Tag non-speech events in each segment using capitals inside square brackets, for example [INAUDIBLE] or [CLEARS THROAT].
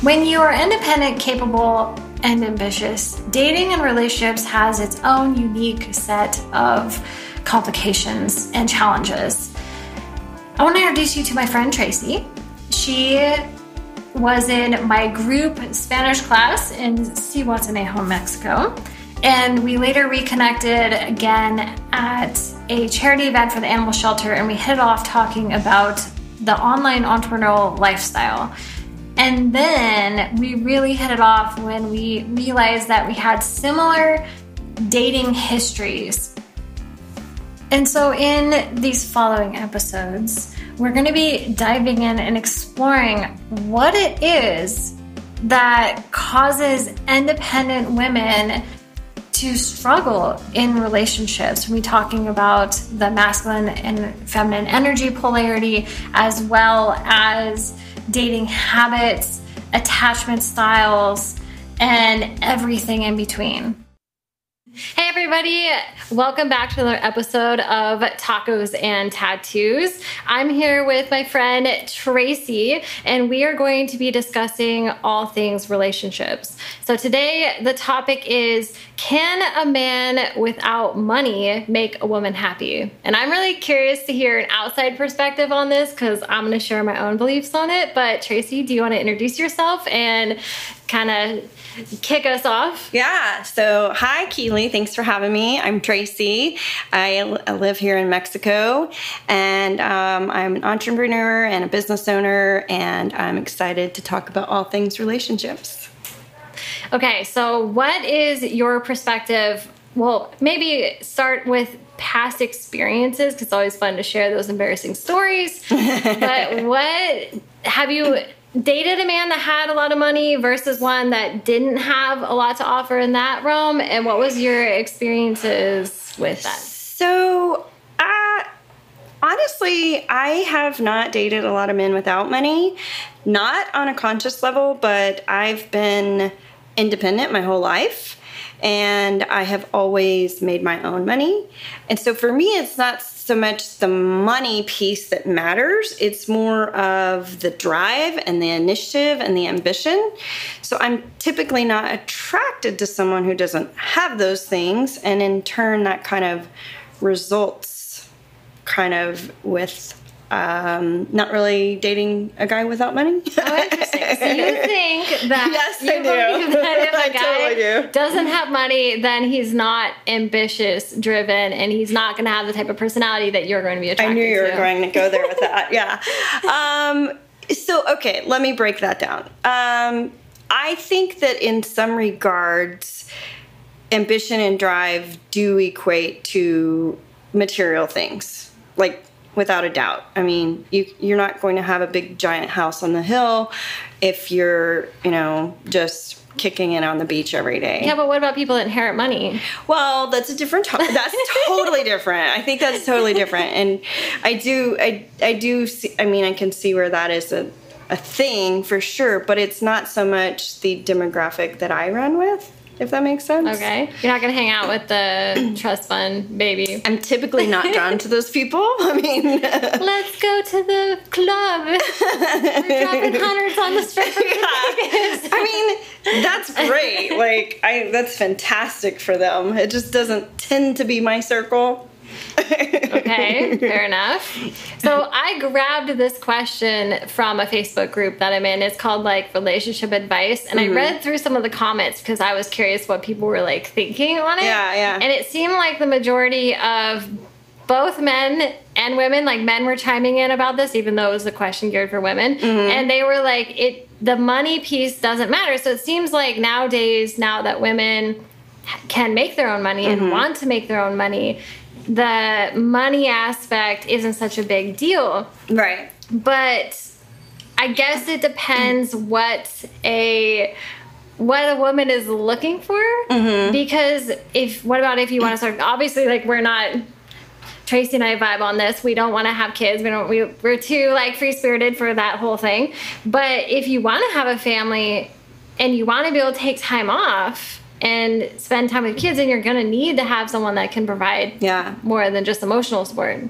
When you are independent, capable, and ambitious, dating and relationships has its own unique set of complications and challenges. I want to introduce you to my friend Tracy. She was in my group Spanish class in Zihuatanejo, Mexico. And we later reconnected again at a charity event for the animal shelter, and we hit off talking about the online entrepreneurial lifestyle. And then we really hit it off when we realized that we had similar dating histories. And so, in these following episodes, we're going to be diving in and exploring what it is that causes independent women to struggle in relationships. We're talking about the masculine and feminine energy polarity, as well as dating habits, attachment styles, and everything in between. Hey, everybody, welcome back to another episode of Tacos and Tattoos. I'm here with my friend Tracy, and we are going to be discussing all things relationships. So, today the topic is Can a man without money make a woman happy? And I'm really curious to hear an outside perspective on this because I'm going to share my own beliefs on it. But, Tracy, do you want to introduce yourself and kind of kick us off? Yeah. So, hi, Keely. Thanks for having me. I'm Tracy. I, live here in Mexico, and um, I'm an entrepreneur and a business owner, and I'm excited to talk about all things relationships. Okay. So, what is your perspective? Well, maybe start with past experiences because it's always fun to share those embarrassing stories. [LAUGHS] but what have you dated a man that had a lot of money versus one that didn't have a lot to offer in that realm? And what was your experiences with that? So, uh, honestly, I have not dated a lot of men without money, not on a conscious level, but I've been independent my whole life and I have always made my own money. And so for me, it's not so much the money piece that matters, it's more of the drive and the initiative and the ambition. So I'm typically not attracted to someone who doesn't have those things. And in turn, that kind of results kind of with um, not really dating a guy without money. Oh, interesting. So you [LAUGHS] think that yes, you I do. that [LAUGHS] if a guy totally doesn't have money, then he's not ambitious, driven, and he's not going to have the type of personality that you're going to be attracted to. I knew you to. were going to go there with that. [LAUGHS] Yeah. Um, so okay, let me break that down. Um, I think that in some regards, ambition and drive do equate to material things like without a doubt. I mean, you you're not going to have a big giant house on the hill if you're, you know, just kicking it on the beach every day. Yeah, but what about people that inherit money? Well, that's a different topic. That's [LAUGHS] totally different. I think that's totally different. And I do I I do see I mean, I can see where that is a a thing for sure, but it's not so much the demographic that I run with if that makes sense. Okay. You're not going to hang out with the [CLEARS THROAT] trust fund baby. I'm typically not drawn to those people. [LAUGHS] I mean, [LAUGHS] let's go to the club. We're dropping [LAUGHS] hundreds on the stripper. Yeah. I mean, that's great. Like, I that's fantastic for them. It just doesn't tend to be my circle okay, [LAUGHS] fair enough. So I grabbed this question from a Facebook group that I'm in. It's called like relationship advice. And mm-hmm. I read through some of the comments because I was curious what people were like thinking on it. Yeah, yeah. And it seemed like the majority of both men and women, like men were chiming in about this, even though it was a question geared for women. Mm-hmm. And they were like, it the money piece doesn't matter. So it seems like nowadays, now that women can make their own money mm-hmm. and want to make their own money, the money aspect isn't such a big deal. Right. But I guess it depends what a what a woman is looking for mm-hmm. because if what about if you want to start obviously like we're not Tracy and I vibe on this. We don't want to have kids. We don't. We, we're too like free spirited for that whole thing. But if you want to have a family and you want to be able to take time off, and spend time with kids and you're going to need to have someone that can provide Yeah. more than just emotional support.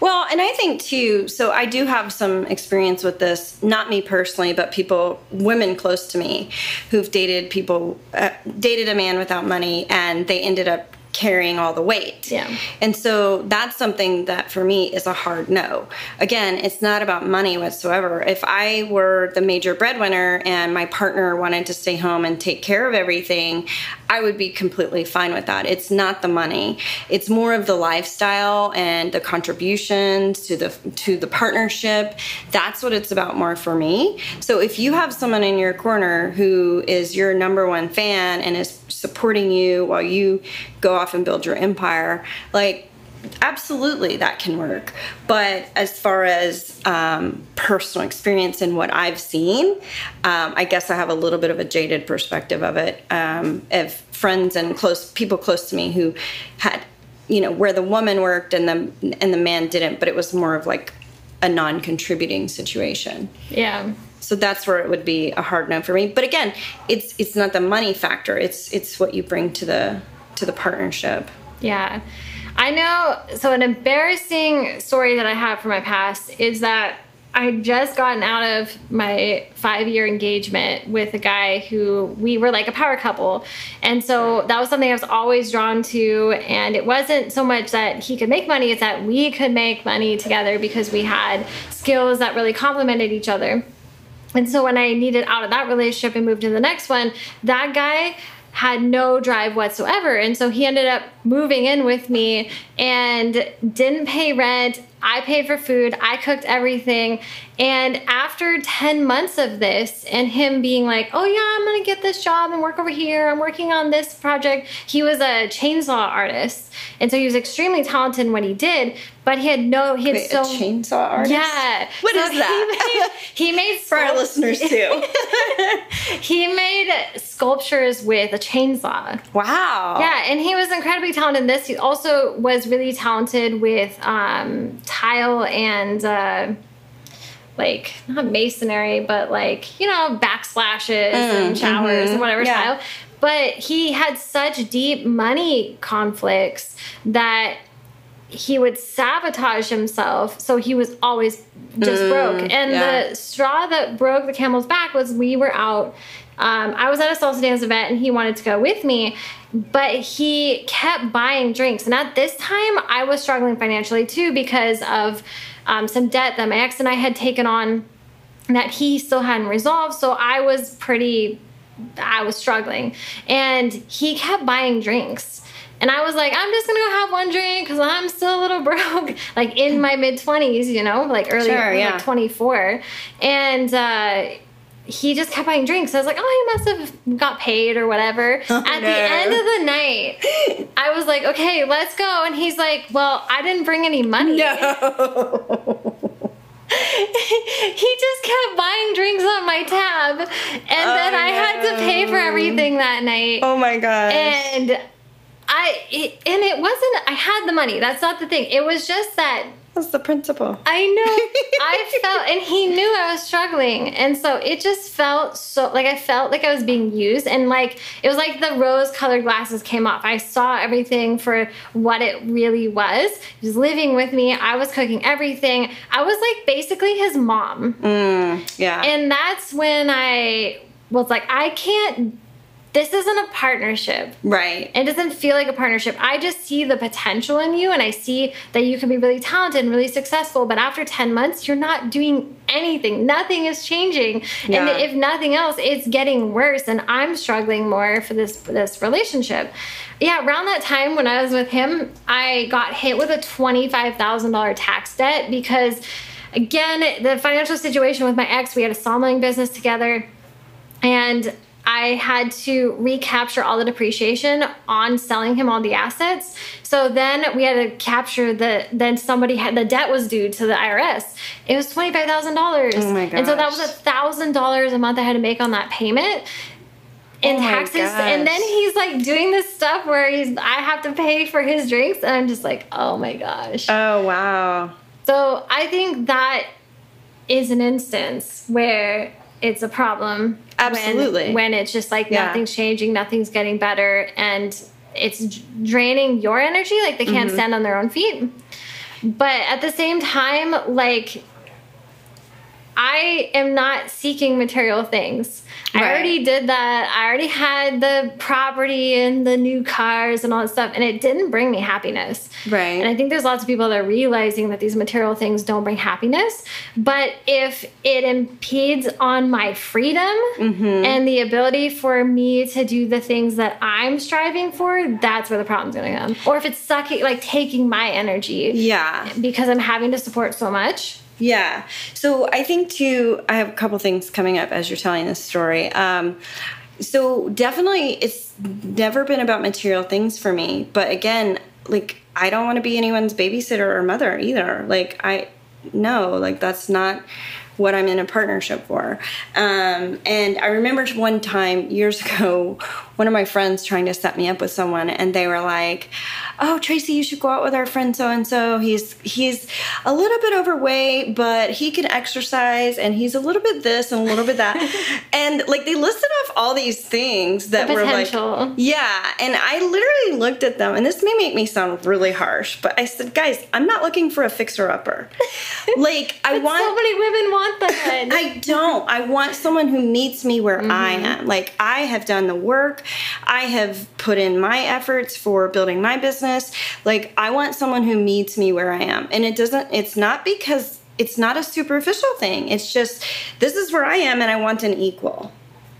Well, and I think too, so I do have some experience with this, not me personally, but people, women close to me who've dated people, uh, dated a man without money and they ended up carrying all the weight. Yeah. And so that's something that for me is a hard no. Again, it's not about money whatsoever. If I were the major breadwinner and my partner wanted to stay home and take care of everything, I would be completely fine with that. It's not the money. It's more of the lifestyle and the contributions to the to the partnership. That's what it's about more for me. So if you have someone in your corner who is your number one fan and is supporting you while you go off and build your empire, like absolutely that can work. But as far as um, personal experience and what i've seen um, i guess i have a little bit of a jaded perspective of it. Um, of friends and close people close to me who had you know where the woman worked and the and the man didn't but it was more of like a non-contributing situation. Yeah. so that's where it would be a hard no for me. But again it's it's not the money factor. It's it's what you bring to the to the partnership Yeah. I know. So, an embarrassing story that I have from my past is that I just gotten out of my five year engagement with a guy who we were like a power couple. And so that was something I was always drawn to. And it wasn't so much that he could make money, it's that we could make money together because we had skills that really complemented each other. And so when I needed out of that relationship and moved to the next one, that guy had no drive whatsoever. And so he ended up moving in with me and didn't pay rent. I paid for food, I cooked everything. And after 10 months of this, and him being like, oh, yeah, I'm gonna get this job and work over here, I'm working on this project. He was a chainsaw artist. And so he was extremely talented in what he did, but he had no, he had Wait, so. a chainsaw artist Yeah. What So is that? He made, he made [LAUGHS] for our listeners too [LAUGHS] he made sculptures with a chainsaw. wow Yeah, and he was incredibly talented in this. He also was really talented with um, tile and uh, like not masonry, but like you know backsplashes and showers and whatever Mm, yeah. tile. But he had such deep money conflicts that he would sabotage himself so he was always just broke and Mm, yeah. the straw that broke the camel's back was we were out um, i was at a salsa dance event and he wanted to go with me but he kept buying drinks and at this time i was struggling financially too because of um, some debt that my ex and i had taken on that he still hadn't resolved so i was pretty I was struggling. And he kept buying drinks. And I was like, I'm just gonna go have one drink because I'm still a little [LAUGHS] broke, like in my mid 20s, you know, like early, Sure, yeah. like 24. And uh, he just kept buying drinks. I was like, oh, he must have got paid or whatever. [LAUGHS] Oh, At the Oh, end of the night, I was like, okay, let's go. And he's like, well, I didn't bring any money. no [LAUGHS] he just kept buying drinks on my tab. And then I had to pay for oh, everything that night. oh my gosh And I it, and it wasn't I had the money. That's not the thing. It was just that that's the principle I know [LAUGHS] I felt and he knew I was struggling. And so it just felt so like I felt like I was being used and like it was like the rose colored glasses came off. I saw everything for what it really was. He was living with me. I was cooking everything. I was like basically his mom. Mm, yeah And that's when I was like, I can't, this isn't a partnership. right It doesn't feel like a partnership. I just see the potential in you and I see that you can be really talented and really successful. But after 10 months, you're not doing anything. Nothing is changing. Yeah. And if nothing else, it's getting worse. And I'm struggling more for this, this relationship. Yeah, around that time when I was with him, I got hit with a $25,000 tax debt because, again, the financial situation with my ex, we had a sawmilling business together and I had to recapture all the depreciation on selling him all the assets. So then we had to capture the then somebody had the debt was due to the IRS. It was twenty five thousand dollars. Oh my And so that was a thousand dollars a month I had to make on that payment. In Oh taxes, and then he's like doing this stuff where he's I have to pay for his drinks, and I'm just like, oh my gosh. oh wow So I think that is an instance where it's a problem. Absolutely. When, it's just like Yeah. nothing's changing, nothing's getting better, and it's draining your energy. Like they Mm-hmm. can't stand on their own feet. But at the same time, like I am not seeking material things. I already did that. I already had the property and the new cars and all that stuff, and it didn't bring me happiness. Right. And I think there's lots of people that are realizing that these material things don't bring happiness. But if it impedes on my freedom Mm-hmm. and the ability for me to do the things that I'm striving for, that's where the problem's gonna come. Or if it's sucking, like taking my energy Yeah. because I'm having to support so much. Yeah. So I think too, I have a couple things coming up as you're telling this story. Um, so definitely, it's never been about material things for me. But again, like I don't want to be anyone's babysitter or mother either. Like I, no, like that's not what I'm in a partnership for. Um, and I remember one time years [LAUGHS] ago, one of my friends trying to set me up with someone, and they were like, "Oh, Tracy, you should go out with our friend so and so. He's he's a little bit overweight, but he can exercise, and he's a little bit this and a little bit that." [LAUGHS] and like they listed off all these things that The were like, yeah. And I literally looked at them, and this may make me sound really harsh, but I said, "Guys, I'm not looking for a fixer upper. [LAUGHS] like I want." so many women want that. [LAUGHS] I don't. I want someone who meets me where I Mm-hmm. am. Like I have done the work. I have put in my efforts for building my business. Like I want someone who meets me where I am. And it doesn't it's not because it's not a superficial thing. It's just this is where I am and I want an equal.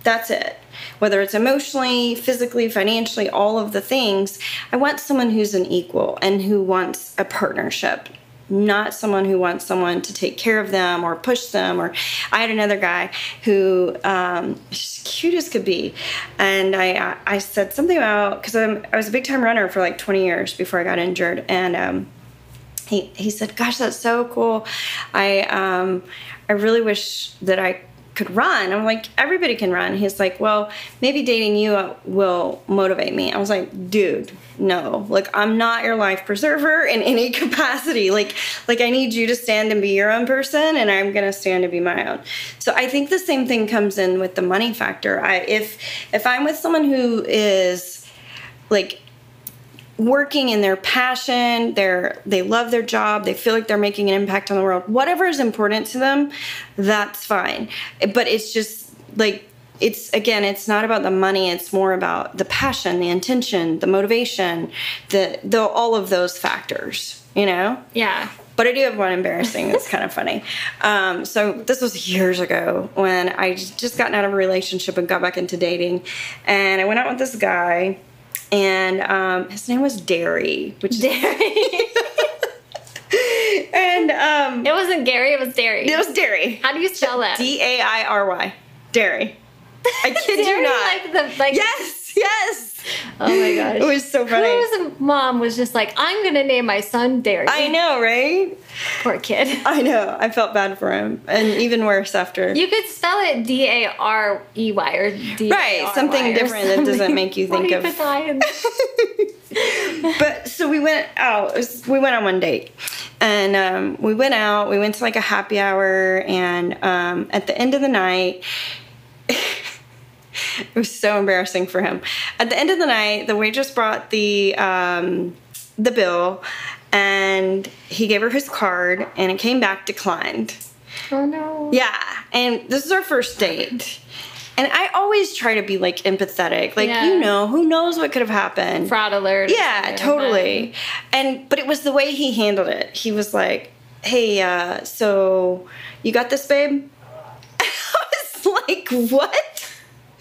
That's it. Whether it's emotionally, physically, financially, all of the things, I want someone who's an equal and who wants a partnership, not someone who wants someone to take care of them or push them. Or I had another guy who um, cute as could be, and I I said something about because I was a big time runner for like 20 years before I got injured, and. Um, he, he said, "Gosh, that's so cool. I um, I really wish that I could run." I'm like, "Everybody can run." He's like, "Well, maybe dating you uh, will motivate me." I was like, "Dude, no. Like, I'm not your life preserver in [LAUGHS] any capacity. Like, like I need you to stand and be your own person, and I'm gonna stand and be my own." So I think the same thing comes in with the money factor. I if if I'm with someone who is like working in their passion they're they love their job they feel like they're making an impact on the world whatever is important to them that's fine but it's just like it's again it's not about the money it's more about the passion the intention the motivation the the all of those factors you know Yeah. but I do have one embarrassing that's kind of funny. Um, so this was years ago when I just gotten out of a relationship and got back into dating, and I went out with this guy, and um, his name was Derry, which is, [LAUGHS] and um, It wasn't Gary, it was Derry. it was Derry, How do you spell that? D A I R Y, Derry. I kid you [LAUGHS] Derry, not. Like the like. yes, yes. Oh my [LAUGHS] gosh. It was so funny. Whose mom was just like, I'm gonna name my son Derry. I know, right? Poor kid. [LAUGHS] I know. I felt bad for him, and even worse after. You could spell it D A R E Y or D. Right, something different that doesn't make you [LAUGHS] think of- put the I in there? but so we went out. was- we went on one date, and um, we went out. We went to like a happy hour, and um, at the end of the night, it was so embarrassing for him. At the end of the night, the waitress brought the um, the bill, and he gave her his card, and it came back declined. Oh no. Yeah, and this is our first date. And I always try to be like empathetic. Like, Yeah. you know, who knows what could have happened? Fraud alert. Yeah, like totally. And but it was the way he handled it. He was like, "Hey, uh, so you got this, babe?" [LAUGHS] I was like, "What?"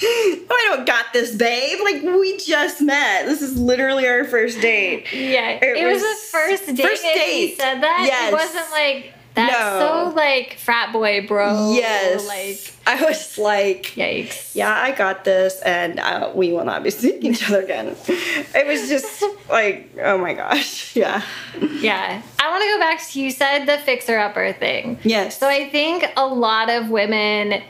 No, I don't got this, babe. Like we just met. This is literally our first date. Yeah. It It, was, was the first date. first date. He said that. Yes. It wasn't like that's No. so like frat boy, bro. yes. Like I was like, yikes. yeah, I got this, and uh, we will not be seeing each other again. It was just [LAUGHS] like, oh my gosh, yeah. Yeah. I want to go back to you said the fixer upper thing. Yes. So I think a lot of women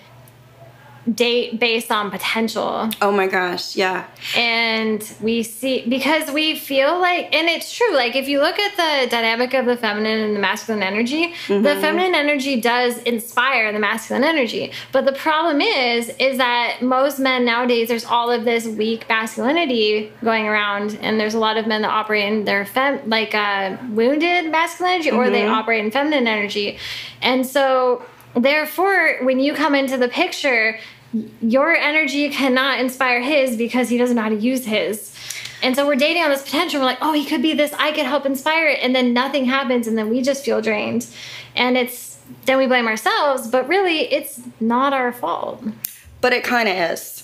date based on potential. Oh my gosh, yeah. And we see because we feel like and it's true, like if you look at the dynamic of the feminine and the masculine energy, mm-hmm. the feminine energy does inspire the masculine energy. But the problem is is that most men nowadays there's all of this weak masculinity going around and there's a lot of men that operate in their fem like uh wounded masculinity mm-hmm. or they mm-hmm. operate in feminine energy. And so therefore when you come into the picture your energy cannot inspire his because he doesn't know how to use his. And so we're dating on this potential. We're like, oh, he could be this. I could help inspire it. And then nothing happens. And then we just feel drained. And it's, then we blame ourselves. But really, it's not our fault. But it kind of is.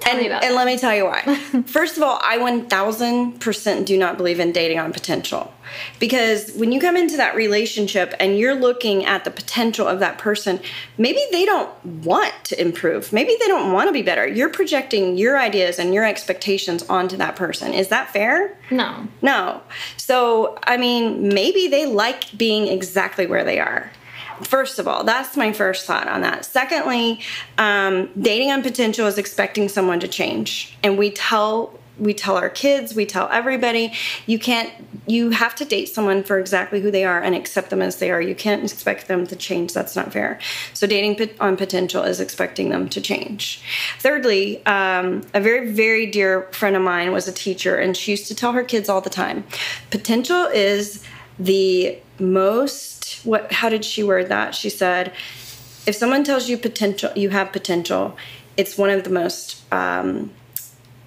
Tell and, and let me tell you why. [LAUGHS] First of all, I 1000% do not believe in dating on potential. Because when you come into that relationship and you're looking at the potential of that person, maybe they don't want to improve. Maybe they don't want to be better. You're projecting your ideas and your expectations onto that person. Is that fair? No. No. So, I mean, maybe they like being exactly where they are first of all, that's my first thought on that. Secondly, um, dating on potential is expecting someone to change, and we tell we tell our kids, we tell everybody, you can't, you have to date someone for exactly who they are and accept them as they are. You can't expect them to change. That's not fair. So, dating on potential is expecting them to change. Thirdly, um, a very, very dear friend of mine was a teacher, and she used to tell her kids all the time potential is the most what how did she word that she said if someone tells you potential you have potential it's one of the most um,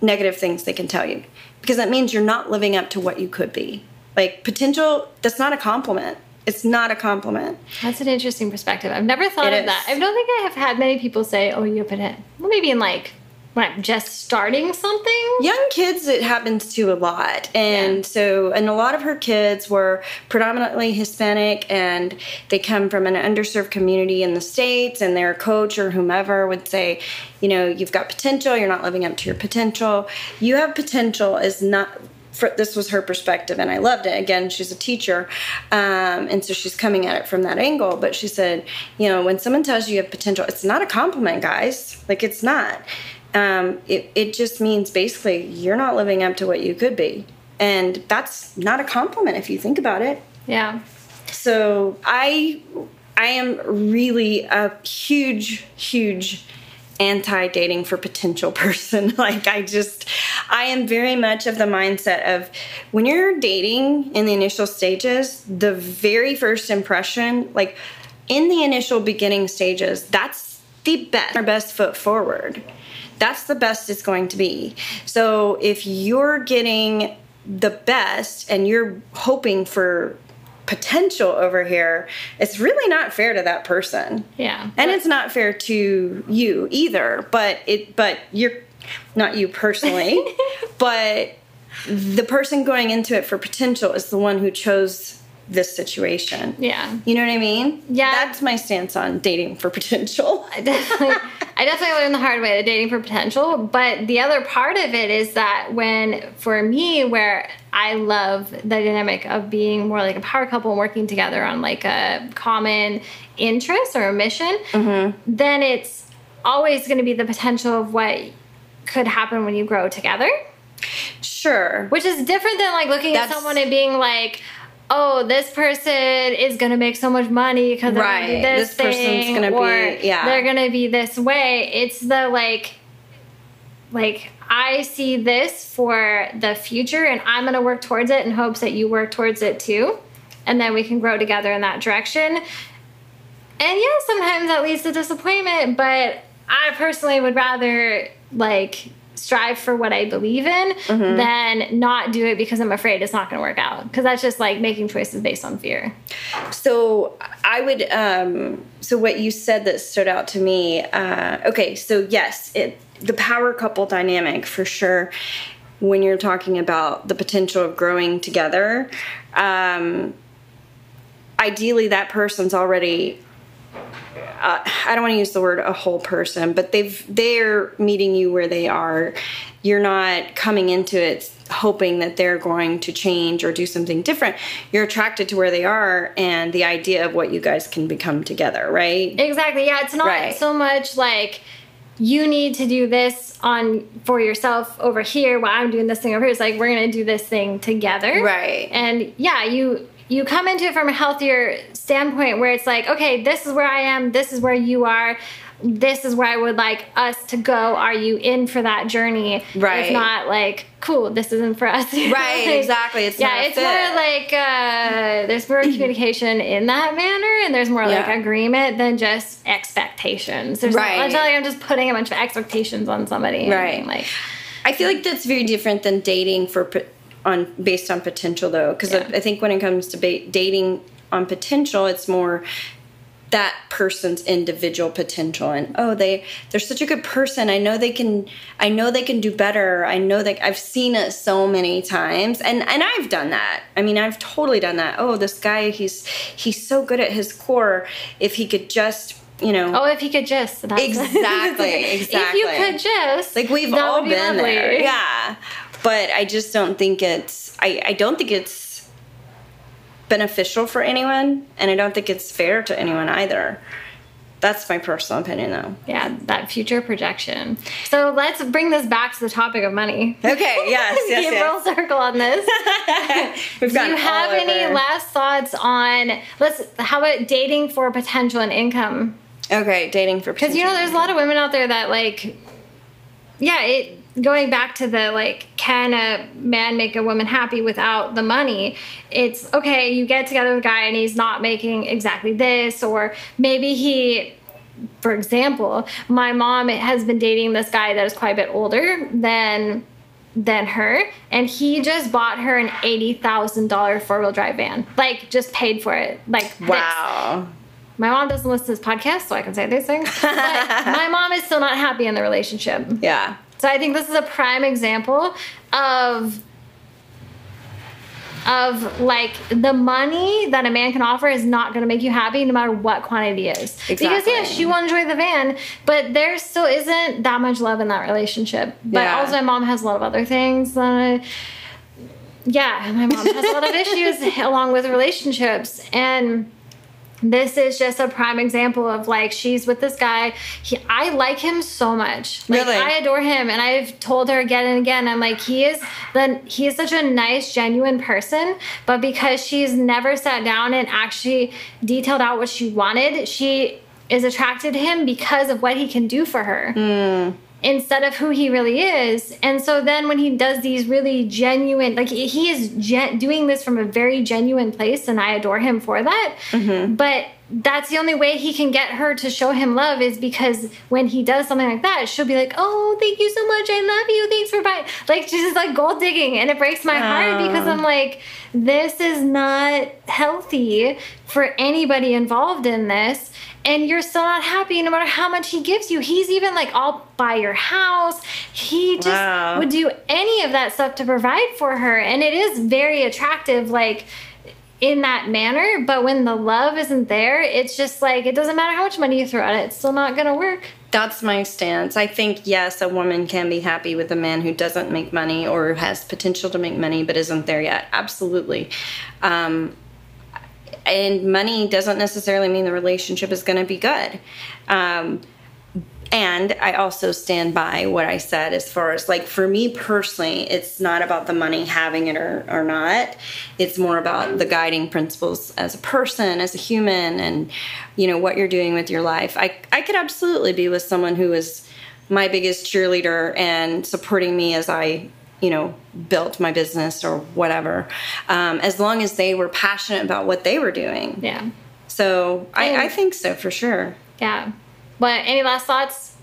negative things they can tell you because that means you're not living up to what you could be like potential that's not a compliment it's not a compliment. That's an interesting perspective. I've never thought it of is. that. I don't think I have had many people say, "Oh, you have potential." Well, maybe in like I'm just starting something? Young kids, it happens to a lot. And yeah. so, and a lot of her kids were predominantly Hispanic and they come from an underserved community in the States, and their coach or whomever would say, you know, you've got potential, you're not living up to your potential. You have potential is not for, this was her perspective and i loved it again she's a teacher um, and so she's coming at it from that angle but she said you know when someone tells you you have potential it's not a compliment guys like it's not um, it, it just means basically you're not living up to what you could be. And that's not a compliment if you think about it. Yeah. So I I am really a huge, huge anti dating for potential [LAUGHS] person. like I just I am very much of the mindset of when you're dating in the initial stages, the very first impression, like in the initial beginning stages, that's the best our best foot forward that's the best it's going to be. So if you're getting the best and you're hoping for potential over here, it's really not fair to that person. Yeah. And it's not fair to you either, but it but you're not you personally, [LAUGHS] but the person going into it for potential is the one who chose this situation. Yeah. You know what I mean? Yeah. That's my stance on dating for potential. I definitely [LAUGHS] I definitely learned the hard way the dating for potential. But the other part of it is that when for me where I love the dynamic of being more like a power couple and working together on like a common interest or a mission, mm-hmm. then it's always going to be the potential of what could happen when you grow together. Sure. Which is different than like looking That's, at someone and being like, oh, this person is gonna make so much money because right. do this, this thing, person's gonna or be yeah. they're gonna be this way. It's the like, like I see this for the future, and I'm gonna work towards it in hopes that you work towards it too, and then we can grow together in that direction. And yeah, sometimes that leads to disappointment, but I personally would rather like strive for what I believe in mm-hmm. than not do it because I'm afraid it's not going to work out. Because that's just like making choices based on fear. So I would, um, so what you said that stood out to me. Uh, okay, so yes, it the power couple dynamic for sure. When you're talking about the potential of growing together, um, ideally that person's already uh, I don't want to use the word a whole person, but they've they're meeting you where they are. You're not coming into it hoping that they're going to change or do something different. You're attracted to where they are and the idea of what you guys can become together, right? Exactly. Yeah, it's not right. so much like you need to do this on for yourself over here while I'm doing this thing over here. It's like we're gonna do this thing together. Right. And yeah, you you come into it from a healthier standpoint where it's like, okay, this is where I am, this is where you are. This is where I would like us to go. Are you in for that journey? Right. If not, like, cool, this isn't for us. [LAUGHS] Right, Like, exactly. It's yeah, not it's fit. more like uh, there's more [CLEARS THROAT] communication in that manner, and there's more like agreement than just expectations. There's Right. Not, it's not like I'm just putting a bunch of expectations on somebody. and, Right. Like, I feel like that's very different than dating for on based on potential though, because Yeah. I, I think when it comes to ba- dating on potential, it's more that person's individual potential and oh they they're such a good person. I know they can i know they can do better. I know that i've seen it so many times. And and i've done that. I mean i've totally done that. Oh this guy he's he's so good at his core. If he could just you know oh, if he could just. That's [LAUGHS] Exactly, if you could just. like we've all be been lovely. there yeah but i just don't think it's i i don't think it's beneficial for anyone and i don't think it's fair to anyone either that's my personal opinion though Yeah, that future projection. So let's bring this back to the topic of money. okay [LAUGHS] yes yes, yes. full circle on this. [LAUGHS] we've Do you have any over. last thoughts on let's how about dating for potential and income? okay dating for Because you know, there's a lot of women out there that like, yeah, it going back to the like, can a man make a woman happy without the money? It's okay, you get together with a guy and he's not making exactly this, or maybe he. For example, my mom has been dating this guy that is quite a bit older than than her, and he just bought her an eighty thousand dollar four wheel drive van. Like, just paid for it. Like, this. wow My mom doesn't listen to this podcast, so I can say these things. [LAUGHS] But my mom is still not happy in the relationship. yeah So I think this is a prime example of of like the money that a man can offer is not going to make you happy no matter what quantity it is. Because Exactly. yeah, she will enjoy the van, but there still isn't that much love in that relationship. But Yeah. also my mom has a lot of other things that I, yeah, my mom has a lot of [LAUGHS] issues along with relationships and this is just a prime example of like she's with this guy. He, I like him so much. Like, Really? I adore him, and I've told her again and again. I'm like, he is the he is such a nice, genuine person. But because she's never sat down and actually detailed out what she wanted, she is attracted to him because of what he can do for her hmm. Instead of who he really is. And so then when he does these really genuine, like he is gen- doing this from a very genuine place, and I adore him for that. Mm-hmm. But that's the only way he can get her to show him love is because when he does something like that, she'll be like, "Oh, thank you so much. I love you. Thanks for buying." Like she's just like gold digging, and it breaks my heart because I'm oh. like, this is not healthy for anybody involved in this and you're still not happy no matter how much he gives you. He's even like, I'll buy your house. He just Wow. would do any of that stuff to provide for her. And it is very attractive, like in that manner. But when the love isn't there, it's just like, it doesn't matter how much money you throw at it, it's still not going to work. That's my stance. I think yes, a woman can be happy with a man who doesn't make money or has potential to make money but isn't there yet. Absolutely. Um, and money doesn't necessarily mean the relationship is going to be good. Um, and I also stand by what I said as far as like for me personally, it's not about the money having it or, or not. It's more about the guiding principles as a person, as a human, and you know what you're doing with your life. I I could absolutely be with someone who is my biggest cheerleader and supporting me as I you know built my business or whatever, um, as long as they were passionate about what they were doing. Yeah. So I, I think so for sure. Yeah. But any last thoughts?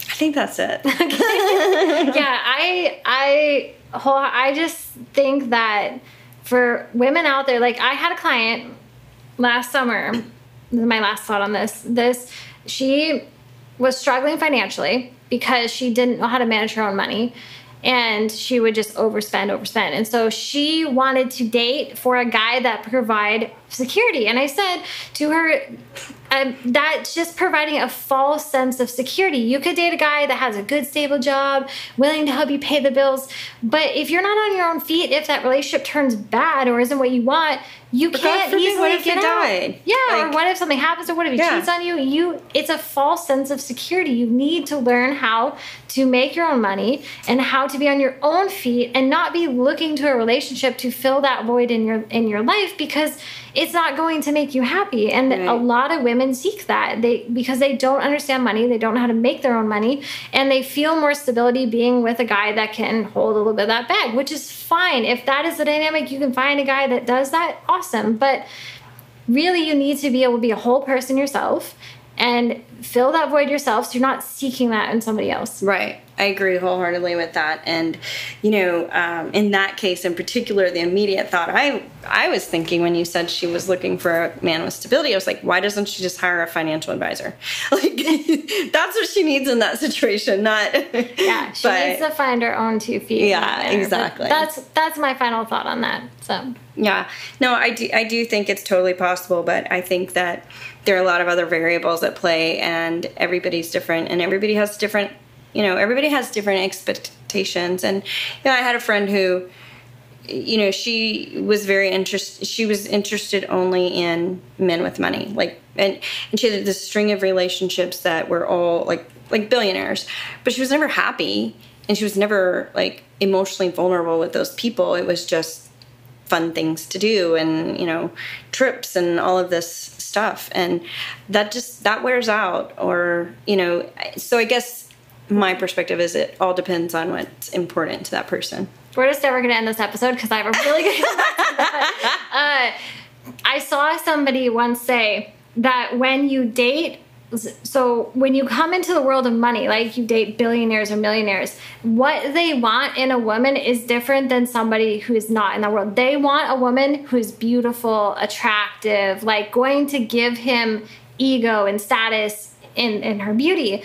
I think that's it. [LAUGHS] [LAUGHS] yeah, I I whole I just think that for women out there, like I had a client last summer. My last thought on this. This she was struggling financially because she didn't know how to manage her own money and she would just overspend overspend and so she wanted to date for a guy that provide security and i said to her um, that's just providing a false sense of security. You could date a guy that has a good, stable job, willing to help you pay the bills. But if you're not on your own feet, if that relationship turns bad or isn't what you want, you But can't forbid, easily what if get out. Yeah, or what if something happens, or what if he Yeah. cheats on you? You, it's a false sense of security. You need to learn how to make your own money and how to be on your own feet and not be looking to a relationship to fill that void in your in your life because it's not going to make you happy. And a lot of women seek that they because they don't understand money, they don't know how to make their own money, and they feel more stability being with a guy that can hold a little bit of that bag, which is fine. If that is the dynamic, you can find a guy that does that. Awesome, but really you need to be able to be a whole person yourself and fill that void yourself so you're not seeking that in somebody else Right. I agree wholeheartedly with that. And, you know, um, in that case in particular, the immediate thought I I was thinking when you said she was looking for a man with stability, I was like, why doesn't she just hire a financial advisor? [LAUGHS] Like, [LAUGHS] that's what she needs in that situation, not. [LAUGHS] yeah she but- needs to find her own two feet Yeah, there. But exactly. that's that's my final thought on that so Yeah, no, I do. I do think it's totally possible, but I think that there are a lot of other variables at play, and everybody's different, and everybody has different. You know, everybody has different expectations, and you know, I had a friend who, you know, she was very interested. She was interested only in men with money, like, and and she had this string of relationships that were all like like billionaires, but she was never happy, and she was never like emotionally vulnerable with those people. It was just fun things to do and you know trips and all of this stuff and that just that wears out or you know so i guess my perspective is it all depends on what's important to that person. We're just never going to end this episode because i have a really good [LAUGHS] uh, i saw somebody once say that when you date so when you come into the world of money like you date billionaires or millionaires what they want in a woman is different than somebody who is not in that world. They want a woman who's beautiful attractive like going to give him ego and status in in her beauty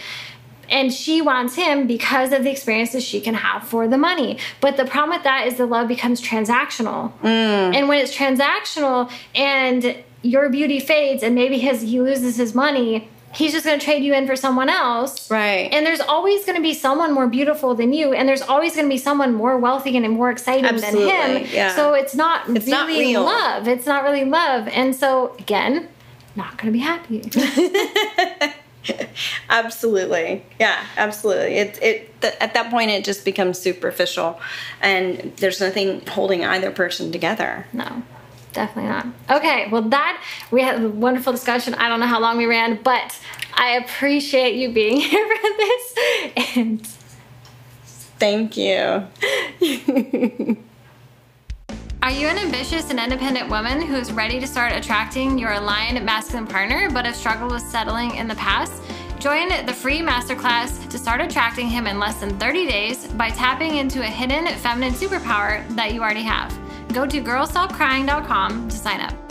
and she wants him because of the experiences she can have for the money. But the problem with that is the love becomes transactional. Mm. And when it's transactional and your beauty fades and maybe his he loses his money, he's just going to trade you in for someone else. Right. And there's always going to be someone more beautiful than you and there's always going to be someone more wealthy and more exciting than Absolutely, him. yeah. So it's not It's really not real. love. It's not really love. And so again, not going to be happy. [LAUGHS] absolutely yeah absolutely it it th- at that point it just becomes superficial and there's nothing holding either person together No, definitely not. Okay, well, that we had a wonderful discussion. I don't know how long we ran, but I appreciate you being [LAUGHS] here for this. And thank you [LAUGHS] are you an ambitious and independent woman who's ready to start attracting your aligned masculine partner but have struggled with settling in the past? Join the free masterclass to start attracting him in less than 30 days by tapping into a hidden feminine superpower that you already have. Go to girlstopcrying.com to sign up.